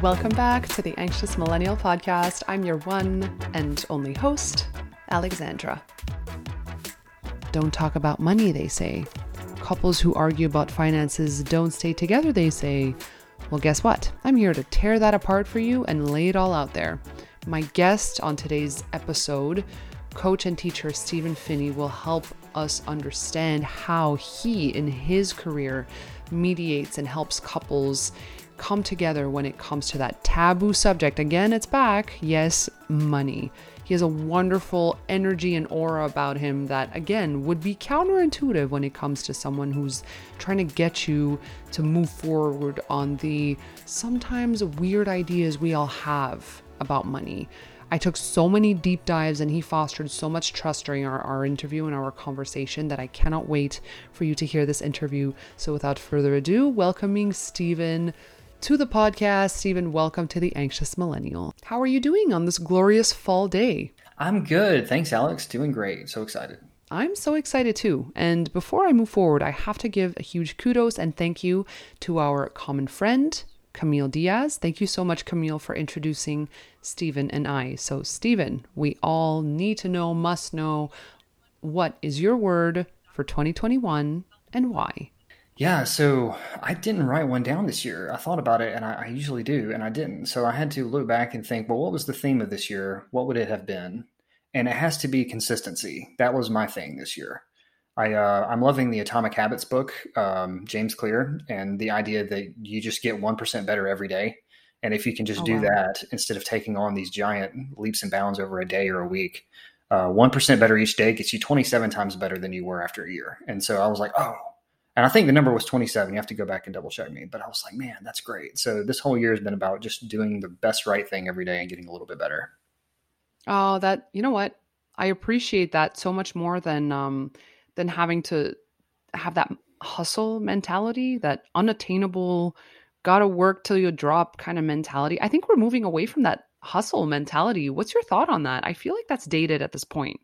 Welcome back to the Anxious Millennial Podcast. I'm your one and only host, Alexandra. Don't talk about money, they say. Couples who argue about finances don't stay together, they say. Well, guess what? I'm here to tear that apart for you and lay it all out there. My guest on today's episode, coach and teacher Stephen Finney, will help us understand how he, in his career, mediates and helps couples come together when it comes to that taboo subject. Again, it's back. Yes, money. He has a wonderful energy and aura about him that, again, would be counterintuitive when it comes to someone who's trying to get you to move forward on the sometimes weird ideas we all have about money. I took so many deep dives and he fostered so much trust during our, our interview and our conversation that I cannot wait for you to hear this interview. So, without further ado, welcoming Stephen to the podcast. Stephen, welcome to the Anxious Millennial. How are you doing on this glorious fall day? I'm good. Thanks, Alex. Doing great. So excited. I'm so excited too. And before I move forward, I have to give a huge kudos and thank you to our common friend, Camille Diaz. Thank you so much, Camille, for introducing Stephen and I. So, Stephen, we all need to know, must know, what is your word for 2021 and why? Yeah, so I didn't write one down this year. I thought about it, and I, I, usually do, and I didn't. So I had to look back and think, well, what was the theme of this year? What would it have been? And it has to be consistency. That was my thing this year. I uh, I'm loving the Atomic Habits book, um, James Clear, and the idea that you just get one percent better every day. And if you can just oh, do wow. that instead of taking on these giant leaps and bounds over a day or a week, uh, one uh, better each day gets you 27 times better than you were after a year. And so I was like, oh, and I think the number was 27. You have to go back and double check me. But I was like, man, that's great. So this whole year has been about just doing the best right thing every day and getting a little bit better. Oh, that you know what? I appreciate that so much more than um than having to have that hustle mentality, that unattainable gotta work till you drop kind of mentality. I think we're moving away from that hustle mentality. What's your thought on that? I feel like that's dated at this point.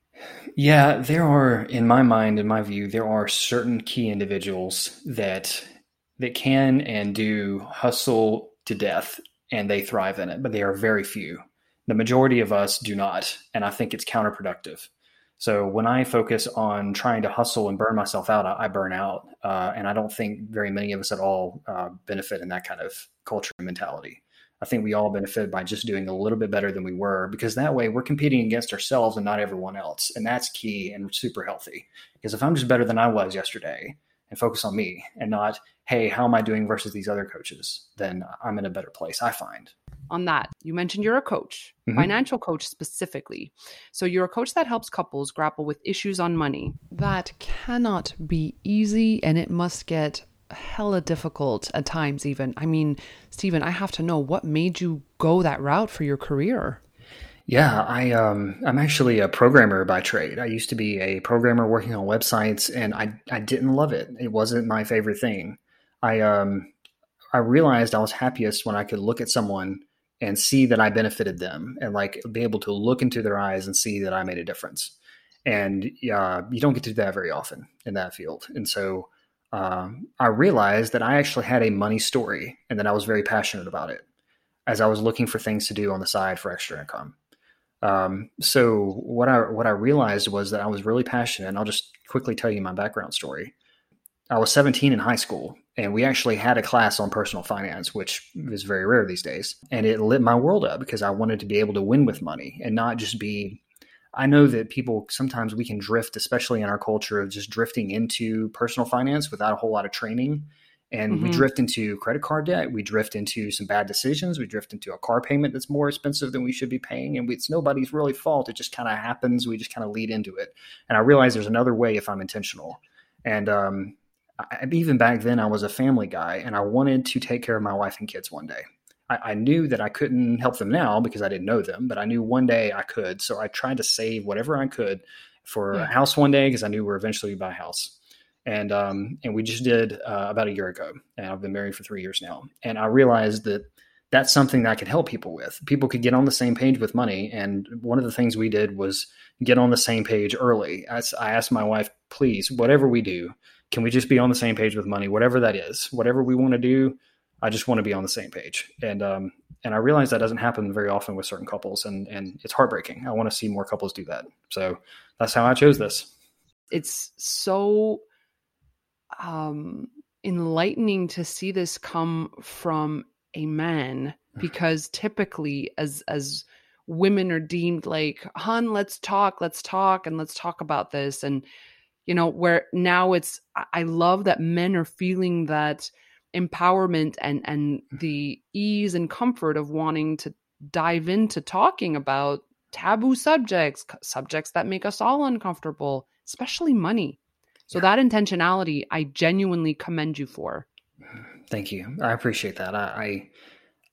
Yeah, there are, in my mind, in my view, there are certain key individuals that that can and do hustle to death, and they thrive in it. But they are very few. The majority of us do not, and I think it's counterproductive. So when I focus on trying to hustle and burn myself out, I, I burn out, uh, and I don't think very many of us at all uh, benefit in that kind of culture mentality. I think we all benefit by just doing a little bit better than we were because that way we're competing against ourselves and not everyone else. And that's key and super healthy. Because if I'm just better than I was yesterday and focus on me and not, hey, how am I doing versus these other coaches, then I'm in a better place, I find. On that, you mentioned you're a coach, mm-hmm. financial coach specifically. So you're a coach that helps couples grapple with issues on money. That cannot be easy and it must get hella difficult at times even i mean stephen i have to know what made you go that route for your career yeah i um i'm actually a programmer by trade i used to be a programmer working on websites and i i didn't love it it wasn't my favorite thing i um i realized i was happiest when i could look at someone and see that i benefited them and like be able to look into their eyes and see that i made a difference and uh, you don't get to do that very often in that field and so um, I realized that I actually had a money story and that I was very passionate about it as I was looking for things to do on the side for extra income. Um, so what I what I realized was that I was really passionate, and I'll just quickly tell you my background story. I was 17 in high school, and we actually had a class on personal finance, which is very rare these days. And it lit my world up because I wanted to be able to win with money and not just be I know that people sometimes we can drift, especially in our culture of just drifting into personal finance without a whole lot of training. And mm-hmm. we drift into credit card debt. We drift into some bad decisions. We drift into a car payment that's more expensive than we should be paying. And we, it's nobody's really fault. It just kind of happens. We just kind of lead into it. And I realize there's another way if I'm intentional. And um, I, even back then, I was a family guy and I wanted to take care of my wife and kids one day. I, I knew that I couldn't help them now because I didn't know them, but I knew one day I could. So I tried to save whatever I could for yeah. a house one day because I knew we are eventually buy a house. And um, and we just did uh, about a year ago, and I've been married for three years now. And I realized that that's something that I could help people with. People could get on the same page with money. And one of the things we did was get on the same page early. I, I asked my wife, please, whatever we do, can we just be on the same page with money, whatever that is, whatever we want to do. I just want to be on the same page. And, um, and I realize that doesn't happen very often with certain couples and, and it's heartbreaking. I want to see more couples do that. So that's how I chose this. It's so, um, enlightening to see this come from a man mm-hmm. because typically as as women are deemed like hun let's talk let's talk and let's talk about this and you know where now it's i love that men are feeling that empowerment and and mm-hmm. the ease and comfort of wanting to dive into talking about taboo subjects subjects that make us all uncomfortable especially money so yeah. that intentionality i genuinely commend you for Thank you. I appreciate that. I,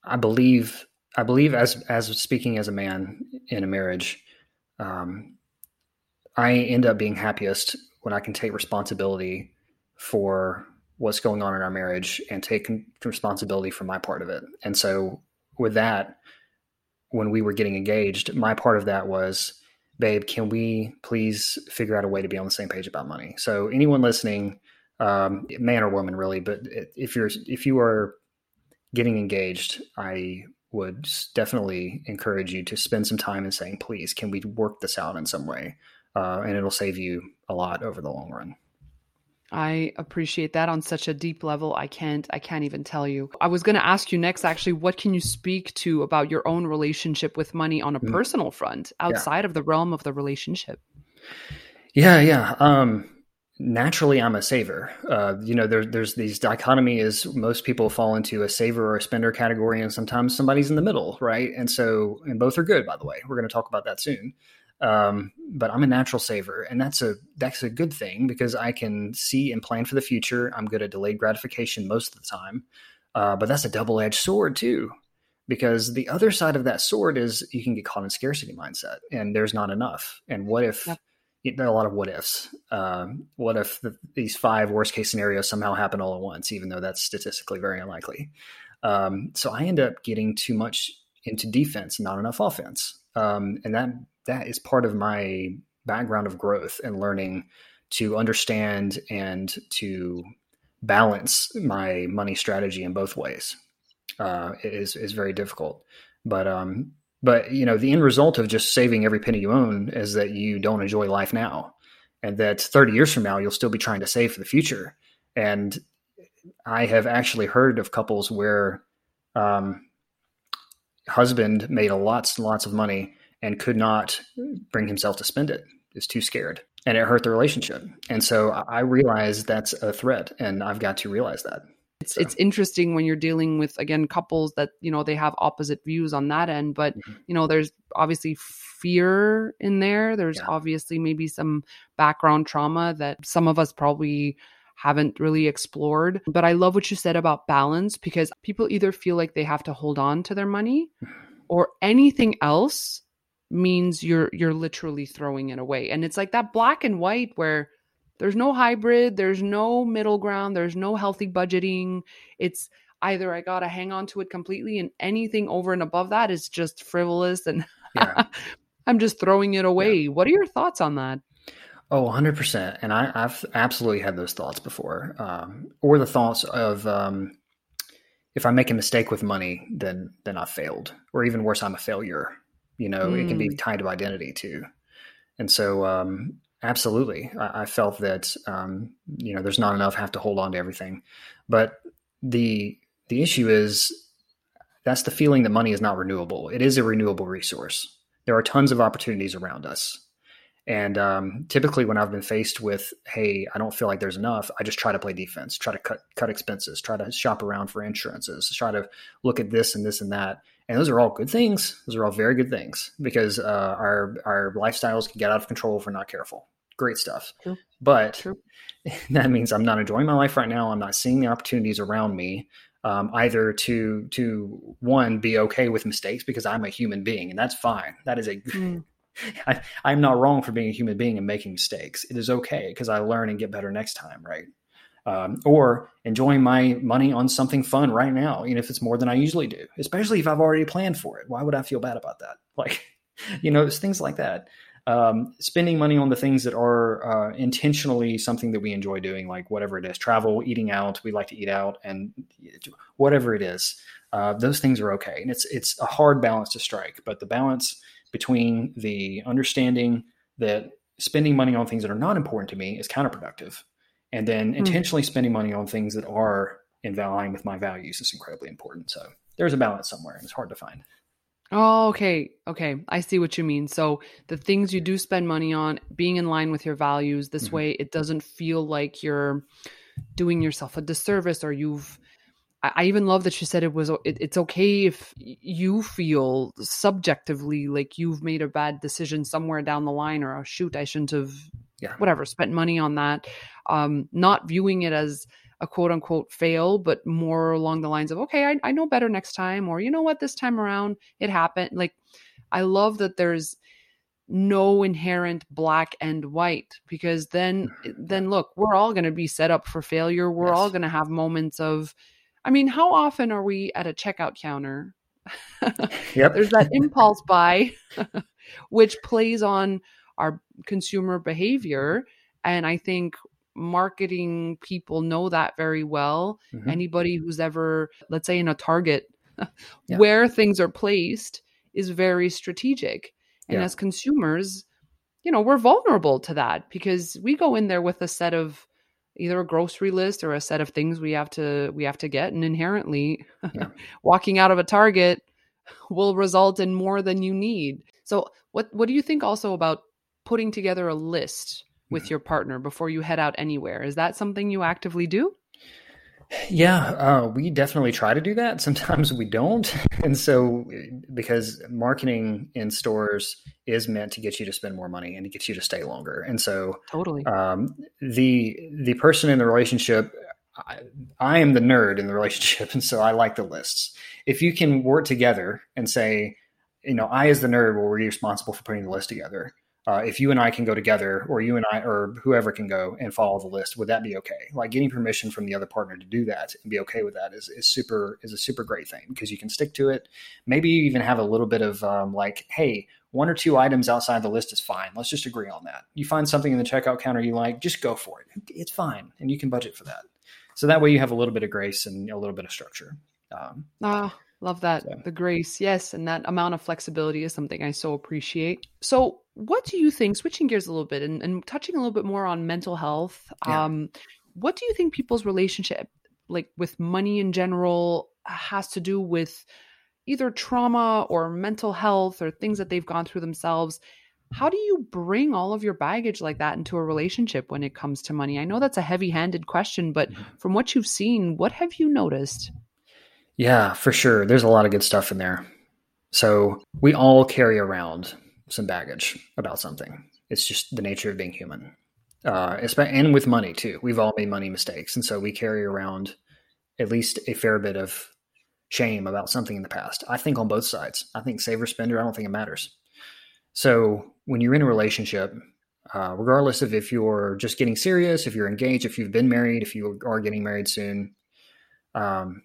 I, I believe I believe as as speaking as a man in a marriage, um, I end up being happiest when I can take responsibility for what's going on in our marriage and take responsibility for my part of it. And so with that, when we were getting engaged, my part of that was, babe, can we please figure out a way to be on the same page about money? So anyone listening um, man or woman, really. But if you're if you are getting engaged, I would definitely encourage you to spend some time in saying, "Please, can we work this out in some way?" Uh, and it'll save you a lot over the long run. I appreciate that on such a deep level. I can't I can't even tell you. I was going to ask you next actually what can you speak to about your own relationship with money on a mm-hmm. personal front outside yeah. of the realm of the relationship? Yeah, yeah. Um naturally I'm a saver. Uh, you know, there, there's these dichotomy is most people fall into a saver or a spender category, and sometimes somebody's in the middle, right? And so, and both are good, by the way. We're going to talk about that soon. Um, but I'm a natural saver, and that's a that's a good thing because I can see and plan for the future. I'm good at delayed gratification most of the time, uh, but that's a double edged sword too. Because the other side of that sword is you can get caught in scarcity mindset, and there's not enough. And what if yep there are a lot of what ifs. Um, what if the, these five worst case scenarios somehow happen all at once, even though that's statistically very unlikely? Um, so I end up getting too much into defense, not enough offense, um, and that that is part of my background of growth and learning to understand and to balance my money strategy in both ways. Uh, is is very difficult, but um, but you know, the end result of just saving every penny you own is that you don't enjoy life now, and that 30 years from now you'll still be trying to save for the future. And I have actually heard of couples where um, husband made a lots and lots of money and could not bring himself to spend it. Is too scared, and it hurt the relationship. And so I realize that's a threat, and I've got to realize that. It's so. it's interesting when you're dealing with again couples that you know they have opposite views on that end, but mm-hmm. you know there's obviously fear in there. There's yeah. obviously maybe some background trauma that some of us probably haven't really explored. But I love what you said about balance because people either feel like they have to hold on to their money mm-hmm. or anything else means you're you're literally throwing it away. And it's like that black and white where there's no hybrid, there's no middle ground, there's no healthy budgeting. It's either I got to hang on to it completely and anything over and above that is just frivolous and yeah. I'm just throwing it away. Yeah. What are your thoughts on that? Oh, 100%. And I, have absolutely had those thoughts before. Um, or the thoughts of um, if I make a mistake with money, then then I failed. Or even worse, I'm a failure. You know, mm. it can be mm. tied to identity too. And so um, Absolutely, I, I felt that um, you know there's not enough. Have to hold on to everything, but the the issue is that's the feeling that money is not renewable. It is a renewable resource. There are tons of opportunities around us. And um, typically, when I've been faced with, "Hey, I don't feel like there's enough," I just try to play defense, try to cut cut expenses, try to shop around for insurances, try to look at this and this and that. And those are all good things. Those are all very good things because uh, our our lifestyles can get out of control if we're not careful. Great stuff. True. But True. that means I'm not enjoying my life right now. I'm not seeing the opportunities around me. Um, either to to one be okay with mistakes because I'm a human being and that's fine. That is a mm. I, I'm not wrong for being a human being and making mistakes. It is okay because I learn and get better next time, right? Um, or enjoying my money on something fun right now, even if it's more than I usually do, especially if I've already planned for it. Why would I feel bad about that? Like, you know, it's things like that. Um, spending money on the things that are uh, intentionally something that we enjoy doing, like whatever it is, travel, eating out. We like to eat out, and whatever it is, uh, those things are okay. And it's it's a hard balance to strike, but the balance between the understanding that spending money on things that are not important to me is counterproductive and then hmm. intentionally spending money on things that are in line with my values is incredibly important so there's a balance somewhere and it's hard to find oh okay okay i see what you mean so the things you do spend money on being in line with your values this mm-hmm. way it doesn't feel like you're doing yourself a disservice or you've I even love that she said it was it, it's okay if you feel subjectively like you've made a bad decision somewhere down the line or oh shoot I shouldn't have yeah. whatever spent money on that um not viewing it as a quote unquote fail but more along the lines of okay I, I know better next time or you know what this time around it happened like I love that there's no inherent black and white because then then look we're all going to be set up for failure we're yes. all going to have moments of I mean, how often are we at a checkout counter? yep. There's that impulse buy, which plays on our consumer behavior. And I think marketing people know that very well. Mm-hmm. Anybody who's ever, let's say, in a Target yeah. where things are placed is very strategic. And yeah. as consumers, you know, we're vulnerable to that because we go in there with a set of either a grocery list or a set of things we have to we have to get and inherently yeah. walking out of a target will result in more than you need so what what do you think also about putting together a list with mm-hmm. your partner before you head out anywhere is that something you actively do yeah, uh, we definitely try to do that. Sometimes we don't. And so, because marketing in stores is meant to get you to spend more money and to get you to stay longer. And so, totally, um, the the person in the relationship, I, I am the nerd in the relationship, and so I like the lists. If you can work together and say, you know, I as the nerd will be responsible for putting the list together uh, if you and I can go together, or you and I, or whoever can go and follow the list, would that be okay? Like getting permission from the other partner to do that and be okay with that is, is super is a super great thing because you can stick to it. Maybe you even have a little bit of um, like, hey, one or two items outside the list is fine. Let's just agree on that. You find something in the checkout counter you like, just go for it. It's fine, and you can budget for that. So that way you have a little bit of grace and a little bit of structure. Um, ah, Love that. So. The grace. Yes. And that amount of flexibility is something I so appreciate. So, what do you think, switching gears a little bit and, and touching a little bit more on mental health, yeah. um, what do you think people's relationship, like with money in general, has to do with either trauma or mental health or things that they've gone through themselves? How do you bring all of your baggage like that into a relationship when it comes to money? I know that's a heavy handed question, but mm-hmm. from what you've seen, what have you noticed? Yeah, for sure. There's a lot of good stuff in there. So we all carry around some baggage about something. It's just the nature of being human. Uh, and with money too. We've all made money mistakes. And so we carry around at least a fair bit of shame about something in the past. I think on both sides. I think saver spender, I don't think it matters. So when you're in a relationship, uh, regardless of if you're just getting serious, if you're engaged, if you've been married, if you are getting married soon, um,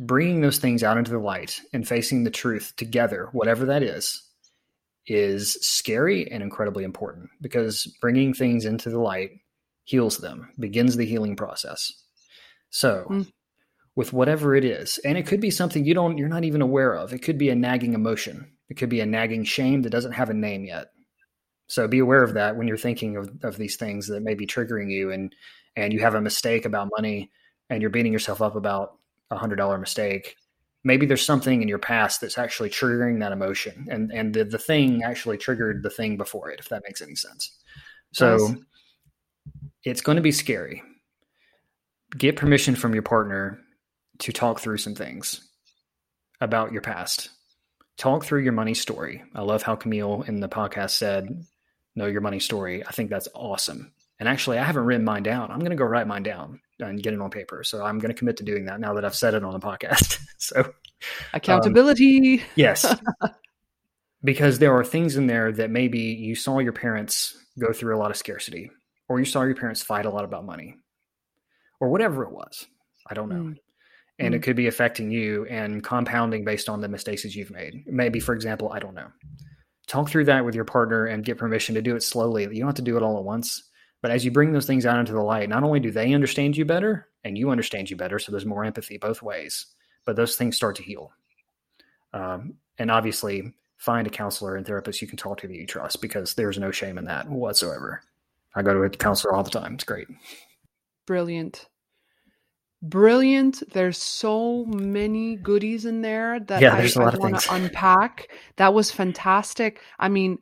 bringing those things out into the light and facing the truth together, whatever that is, is scary and incredibly important because bringing things into the light heals them, begins the healing process. So, mm. with whatever it is, and it could be something you don't you're not even aware of. It could be a nagging emotion. It could be a nagging shame that doesn't have a name yet. So be aware of that when you're thinking of, of these things that may be triggering you and and you have a mistake about money and you're beating yourself up about a hundred dollar mistake maybe there's something in your past that's actually triggering that emotion. And and the, the thing actually triggered the thing before it if that makes any sense. So yes. it's going to be scary. Get permission from your partner to talk through some things about your past. Talk through your money story. I love how camille in the podcast said know your money story. I think that's awesome. And actually i haven't written mine down. I'm going to go write mine down and get it on paper. So I'm going to commit to doing that now that I've said it on the podcast. so accountability. Um, yes. because there are things in there that maybe you saw your parents go through a lot of scarcity or you saw your parents fight a lot about money or whatever it was. I don't know. Mm. And mm. it could be affecting you and compounding based on the mistakes that you've made. Maybe, for example, I don't know. Talk through that with your partner and get permission to do it slowly. You don't have to do it all at once. But as you bring those things out into the light, not only do they understand you better and you understand you better, so there's more empathy both ways, but those things start to heal. Um, and obviously, find a counselor and therapist you can talk to that you trust because there's no shame in that whatsoever. I go to a counselor all the time. It's great. Brilliant. Brilliant. There's so many goodies in there that yeah, I, I want to unpack. That was fantastic. I mean,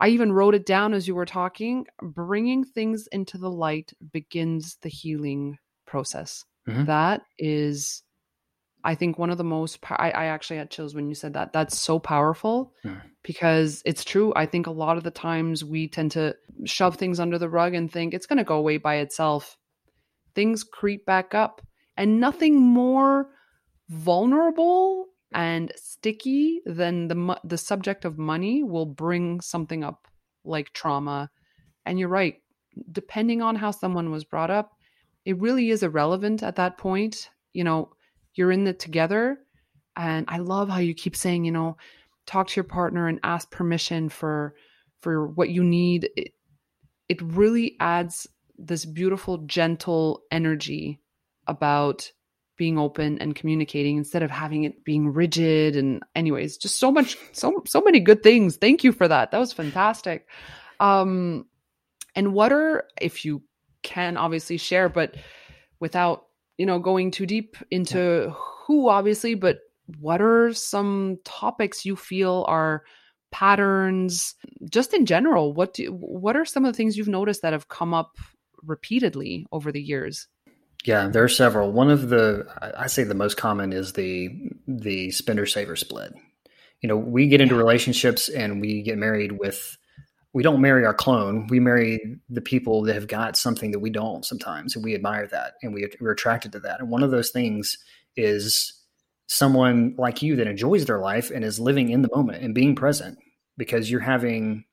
I even wrote it down as you were talking. Bringing things into the light begins the healing process. Mm-hmm. That is, I think, one of the most. I, I, actually had chills when you said that. That's so powerful mm. because it's true. I think a lot of the times we tend to shove things under the rug and think it's going to go away by itself. Things creep back up, and nothing more vulnerable and sticky, then the the subject of money will bring something up like trauma. And you're right, depending on how someone was brought up, it really is irrelevant at that point. You know, you're in it together. And I love how you keep saying, you know, talk to your partner and ask permission for for what you need. It, it really adds this beautiful, gentle energy about being open and communicating instead of having it being rigid. And anyways just so much so so many good things. Thank you for that. That was fantastic. Um and what are if you can obviously share but without you know going too deep into yeah. who obviously but what are some topics you feel are patterns just in general? What do what are some of the things you've noticed that have come up repeatedly over the years yeah, there are several. One of the I say the most common is the the spender saver split. You know, we get into relationships and we get married with we don't marry our clone. We marry the people that have got something that we don't sometimes, and we admire that and we, we're attracted to that. And one of those things is someone like you that enjoys their life and is living in the moment and being present because you're having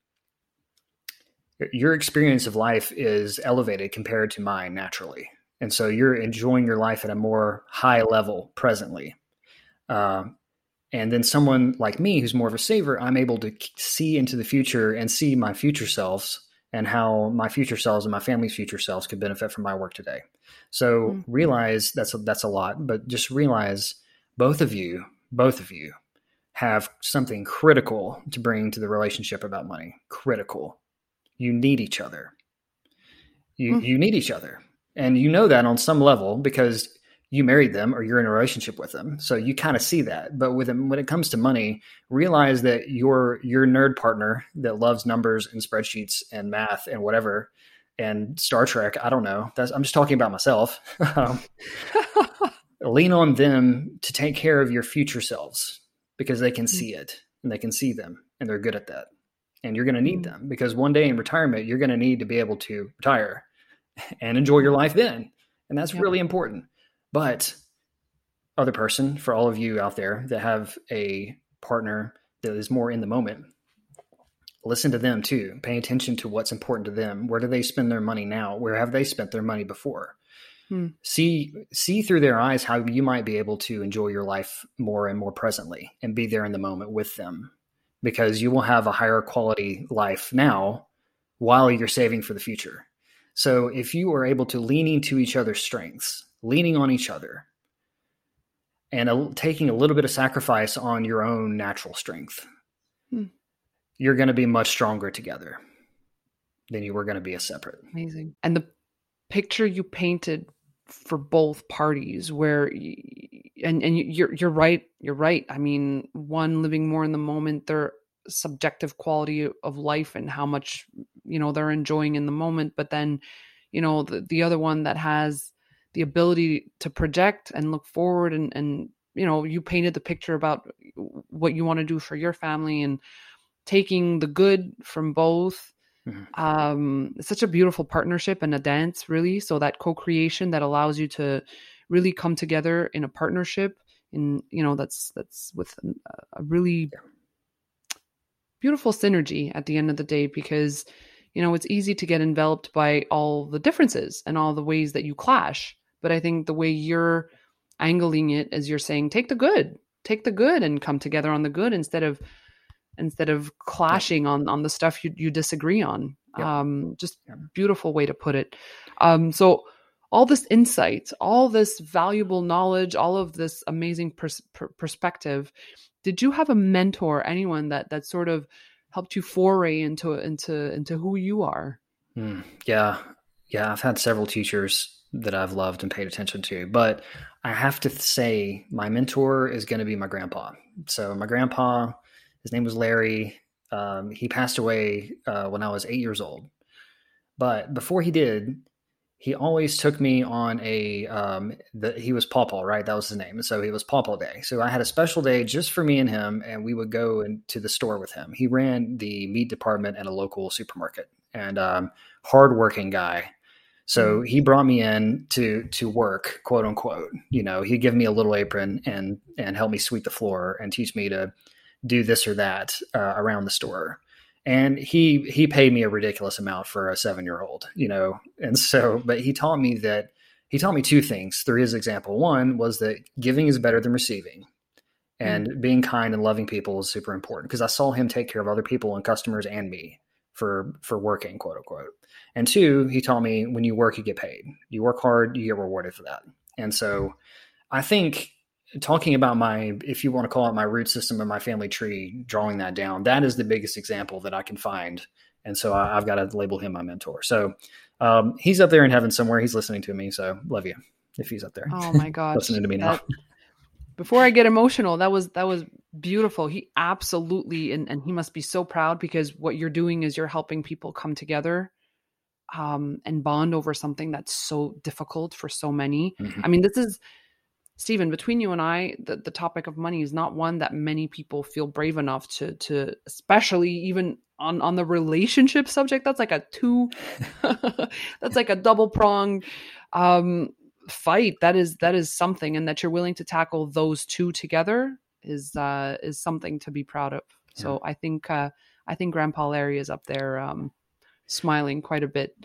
your experience of life is elevated compared to mine naturally and so you're enjoying your life at a more high level presently. Uh, and then someone like me, who's more of a saver, I'm able to see into the future and see my future selves and how my future selves and my family's future selves could benefit from my work today. So mm-hmm. realize that's a, that's a lot, but just realize both of you, both of you, have something critical to bring to the relationship about money. Critical. You need each other. You mm-hmm. you need each other. And you know that on some level because you married them or you're in a relationship with them. So you kind of see that. But with them, when it comes to money, realize that your your nerd partner that loves numbers and spreadsheets and math and whatever and Star Trek, I don't know. That's, I'm just talking about myself. um, lean on them to take care of your future selves because they can mm. see it and they can see them and they're good at that. And you're going to need mm. them because one day in retirement, you're going to need to be able to retire and enjoy your life then. And that's yep. really important. But other person, for all of you out there that have a partner that is more in the moment, listen to them too. Pay attention to what's important to them. Where do they spend their money now? Where have they spent their money before? Hmm. See see through their eyes how you might be able to enjoy your life more and more presently and be there in the moment with them because you will have a higher quality life now while you're saving for the future. So if you are able to lean into each other's strengths, leaning on each other, and a, taking a little bit of sacrifice on your own natural strength, hmm. you're going to be much stronger together than you were going to be a separate. Amazing. And the picture you painted for both parties where and and you're you're right you're right i mean one living more in the moment their subjective quality of life and how much you know they're enjoying in the moment but then you know the, the other one that has the ability to project and look forward and and you know you painted the picture about what you want to do for your family and taking the good from both mm-hmm. um it's such a beautiful partnership and a dance really so that co-creation that allows you to really come together in a partnership in you know that's that's with a really beautiful synergy at the end of the day because you know, it's easy to get enveloped by all the differences and all the ways that you clash. But I think the way you're angling it is you're saying, take the good, take the good and come together on the good instead of instead of clashing yeah. on on the stuff you, you disagree on. Yeah. Um, just yeah. beautiful way to put it. Um, so all this insight, all this valuable knowledge, all of this amazing pers- per- perspective. Did you have a mentor, anyone that that sort of helped you foray into into into who you are? Mm, yeah, yeah. I've had several teachers that I've loved and paid attention to, but I have to say my mentor is going to be my grandpa. So my grandpa, his name was Larry. Um, he passed away uh, when I was eight years old. But before he did, he always took me on a um the, he was pawpaw right? That was his name. So he was pawpaw day. So i had a special day just for me and him and we would go into the store with him. He ran the meat department at a local supermarket and um hardworking guy. So mm. he brought me in to to work quote unquote. You know he'd give me a little apron and and help me sweep the floor and teach me to do this or that uh, around the store and he he paid me a ridiculous amount for a seven year old you know? And so but he taught me that he taught me two things. Through his example. One was that giving is better than receiving. And mm-hmm. being kind and loving people is super important because i saw him take care of other people and customers and me for for working quote unquote. And two he taught me when you work you get paid. You work hard you get rewarded for that. And so i think talking about my, if you want to call it my root system and my family tree, drawing that down, that is the biggest example that I can find. And so I, have got to label him my mentor. So um, he's up there in heaven somewhere. He's listening to me. So love you if he's up there. Oh my God. listening to me now. before I get emotional, that was, that was beautiful. He absolutely, and, and he must be so proud because what you're doing is you're helping people come together um, and bond over something that's so difficult for so many. Mm-hmm. I mean, this is, Stephen, between you and I, the, the topic of money is not one that many people feel brave enough to to especially even on on the relationship subject. That's like a two that's like a double prong um fight. That is that is something and that you're willing to tackle those two together is uh is something to be proud of. Yeah. So I think uh I think Grandpa Larry is up there um smiling quite a bit.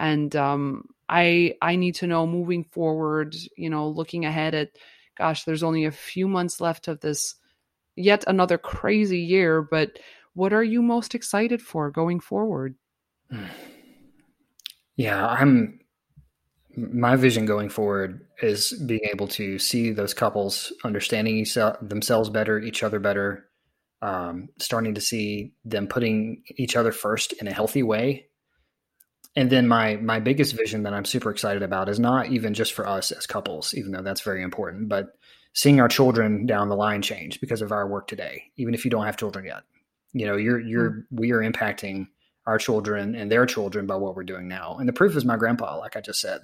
And um I I need to know moving forward, you know, looking ahead at gosh, there's only a few months left of this yet another crazy year, but what are you most excited for going forward? Yeah, I'm my vision going forward is being able to see those couples understanding each, themselves better, each other better, um, starting to see them putting each other first in a healthy way and then my my biggest vision that I'm super excited about is not even just for us as couples, even though that's very important, but seeing our children down the line change because of our work today, even if you don't have children yet. You know, you're you're mm-hmm. we are impacting our children and their children by what we're doing now. And the proof is my grandpa, like I just said.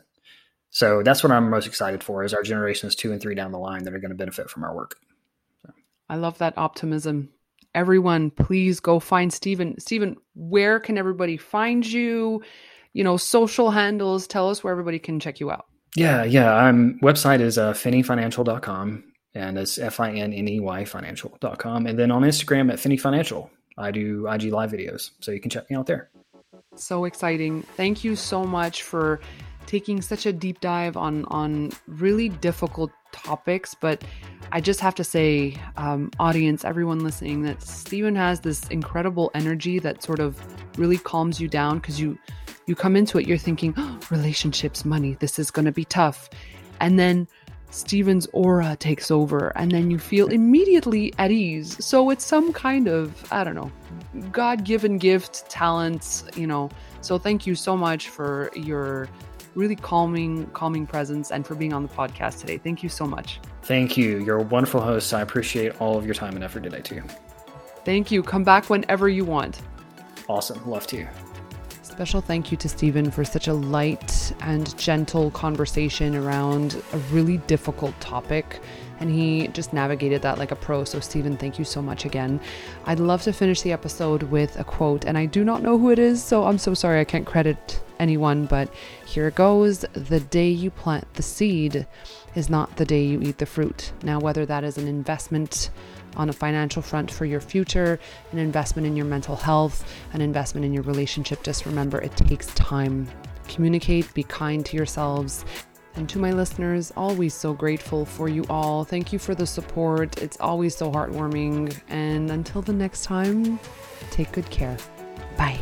So that's what I'm most excited for is our generations two and three down the line that are going to benefit from our work. So. I love that optimism. Everyone, please go find Stephen. Stephen, where can everybody find you? You know, social handles. Tell us where everybody can check you out. Yeah, yeah. Um, website is uh, finneyfinancial.com and it's F-I-N-N-E-Y financial.com. And then on Instagram at Finney Financial, I do IG live videos. So you can check me out there. So exciting. Thank you so much for taking such a deep dive on on really difficult topics but i just have to say um, audience everyone listening that stephen has this incredible energy that sort of really calms you down because you you come into it, you're thinking, oh, relationships, money, this is going to be tough. And then Stephen's aura takes over, and then you feel immediately at ease. So it's some kind of, I don't know, God given gift, talents, you know. So thank you so much for your really calming, calming presence and for being on the podcast today. Thank you so much. Thank you. You're a wonderful host. I appreciate all of your time and effort today, too. Thank you. Come back whenever you want. Awesome. Love to. Special thank you to Stephen for such a light and gentle conversation around a really difficult topic. And he just navigated that like a pro. So, Stephen, thank you so much again. I'd love to finish the episode with a quote, and I do not know who it is, so I'm so sorry I can't credit anyone, but here it goes. The day you plant the seed is not the day you eat the fruit. Now, whether that is an investment, on a financial front for your future, an investment in your mental health, an investment in your relationship, just remember it takes time. Communicate, be kind to yourselves, And to my listeners, always so grateful for you all. Thank you for the support. It's always so heartwarming. And until the next time, take good care. Bye.